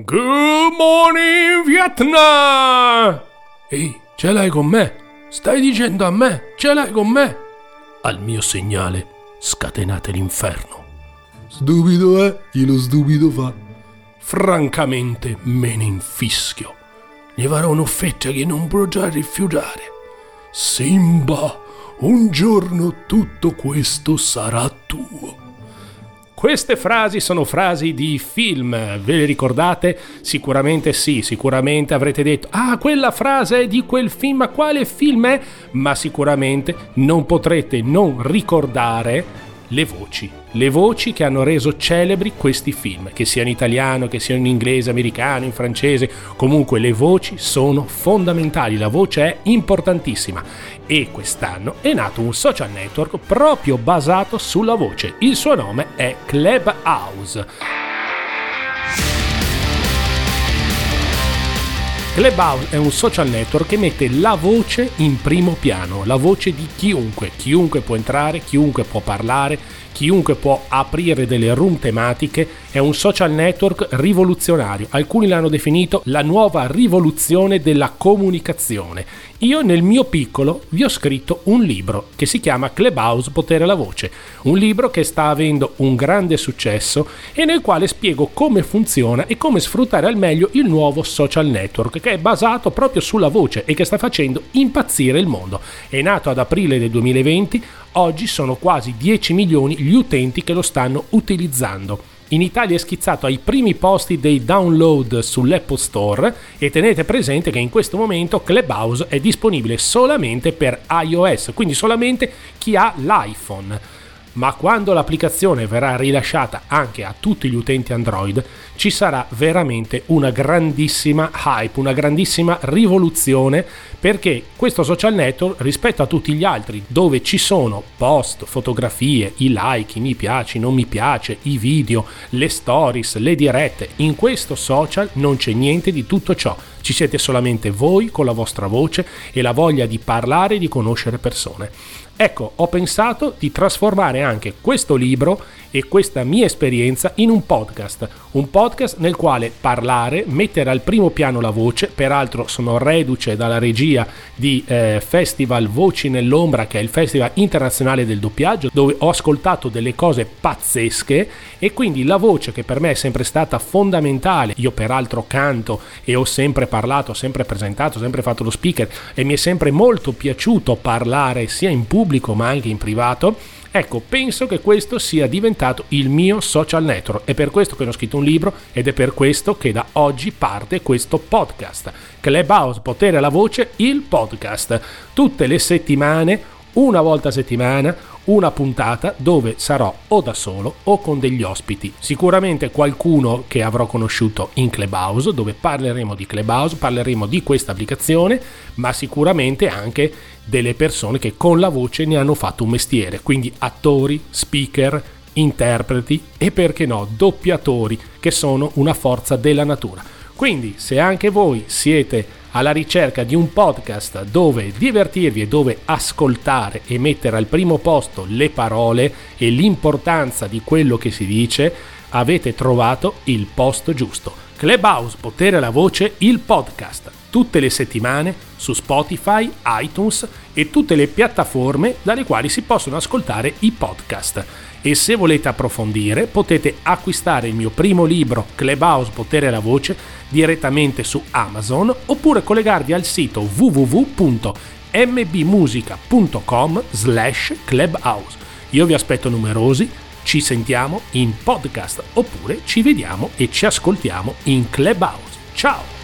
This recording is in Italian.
Good morning Vietnam! Ehi, ce l'hai con me? Stai dicendo a me, ce l'hai con me? Al mio segnale, scatenate l'inferno. Stupido è, chi lo stupido fa. Francamente me ne infischio. Gli farò un'offerta che non potrà rifiutare. Simba, un giorno tutto questo sarà tuo. Queste frasi sono frasi di film, ve le ricordate? Sicuramente sì, sicuramente avrete detto Ah, quella frase è di quel film, ma quale film è? Ma sicuramente non potrete non ricordare le voci, le voci che hanno reso celebri questi film, che sia in italiano, che sia in inglese, americano, in francese, comunque le voci sono fondamentali, la voce è importantissima. E quest'anno è nato un social network proprio basato sulla voce, il suo nome è Clubhouse. Clubhouse è un social network che mette la voce in primo piano, la voce di chiunque, chiunque può entrare, chiunque può parlare, chiunque può aprire delle room tematiche, è un social network rivoluzionario. Alcuni l'hanno definito la nuova rivoluzione della comunicazione. Io nel mio piccolo vi ho scritto un libro che si chiama Clubhouse Potere alla Voce, un libro che sta avendo un grande successo e nel quale spiego come funziona e come sfruttare al meglio il nuovo social network che è basato proprio sulla voce e che sta facendo impazzire il mondo. È nato ad aprile del 2020, oggi sono quasi 10 milioni gli utenti che lo stanno utilizzando. In Italia è schizzato ai primi posti dei download sull'Apple Store e tenete presente che in questo momento Clubhouse è disponibile solamente per iOS, quindi solamente chi ha l'iPhone ma quando l'applicazione verrà rilasciata anche a tutti gli utenti Android ci sarà veramente una grandissima hype, una grandissima rivoluzione perché questo social network rispetto a tutti gli altri dove ci sono post, fotografie, i like, i mi piace, non mi piace, i video, le stories, le dirette, in questo social non c'è niente di tutto ciò. Ci siete solamente voi con la vostra voce e la voglia di parlare e di conoscere persone. Ecco, ho pensato di trasformare anche questo libro e questa mia esperienza in un podcast, un podcast nel quale parlare, mettere al primo piano la voce, peraltro sono reduce dalla regia di eh, Festival Voci nell'ombra che è il festival internazionale del doppiaggio dove ho ascoltato delle cose pazzesche e quindi la voce che per me è sempre stata fondamentale, io peraltro canto e ho sempre parlato, ho sempre presentato, ho sempre fatto lo speaker e mi è sempre molto piaciuto parlare sia in pubblico ma anche in privato, ecco, penso che questo sia diventato il mio social network. È per questo che ho scritto un libro ed è per questo che da oggi parte questo podcast. Clubhouse, potere alla voce, il podcast. Tutte le settimane, una volta a settimana, una puntata dove sarò o da solo o con degli ospiti. Sicuramente qualcuno che avrò conosciuto in Clubhouse, dove parleremo di Clubhouse, parleremo di questa applicazione, ma sicuramente anche delle persone che con la voce ne hanno fatto un mestiere, quindi attori, speaker, interpreti e perché no, doppiatori che sono una forza della natura. Quindi se anche voi siete alla ricerca di un podcast dove divertirvi e dove ascoltare e mettere al primo posto le parole e l'importanza di quello che si dice, avete trovato il posto giusto. Clubhouse Potere alla Voce, il podcast, tutte le settimane su Spotify, iTunes e tutte le piattaforme dalle quali si possono ascoltare i podcast. E se volete approfondire potete acquistare il mio primo libro Clubhouse Potere alla Voce direttamente su Amazon oppure collegarvi al sito www.mbmusica.com slash clubhouse. Io vi aspetto numerosi, ci sentiamo in podcast oppure ci vediamo e ci ascoltiamo in Clubhouse. Ciao!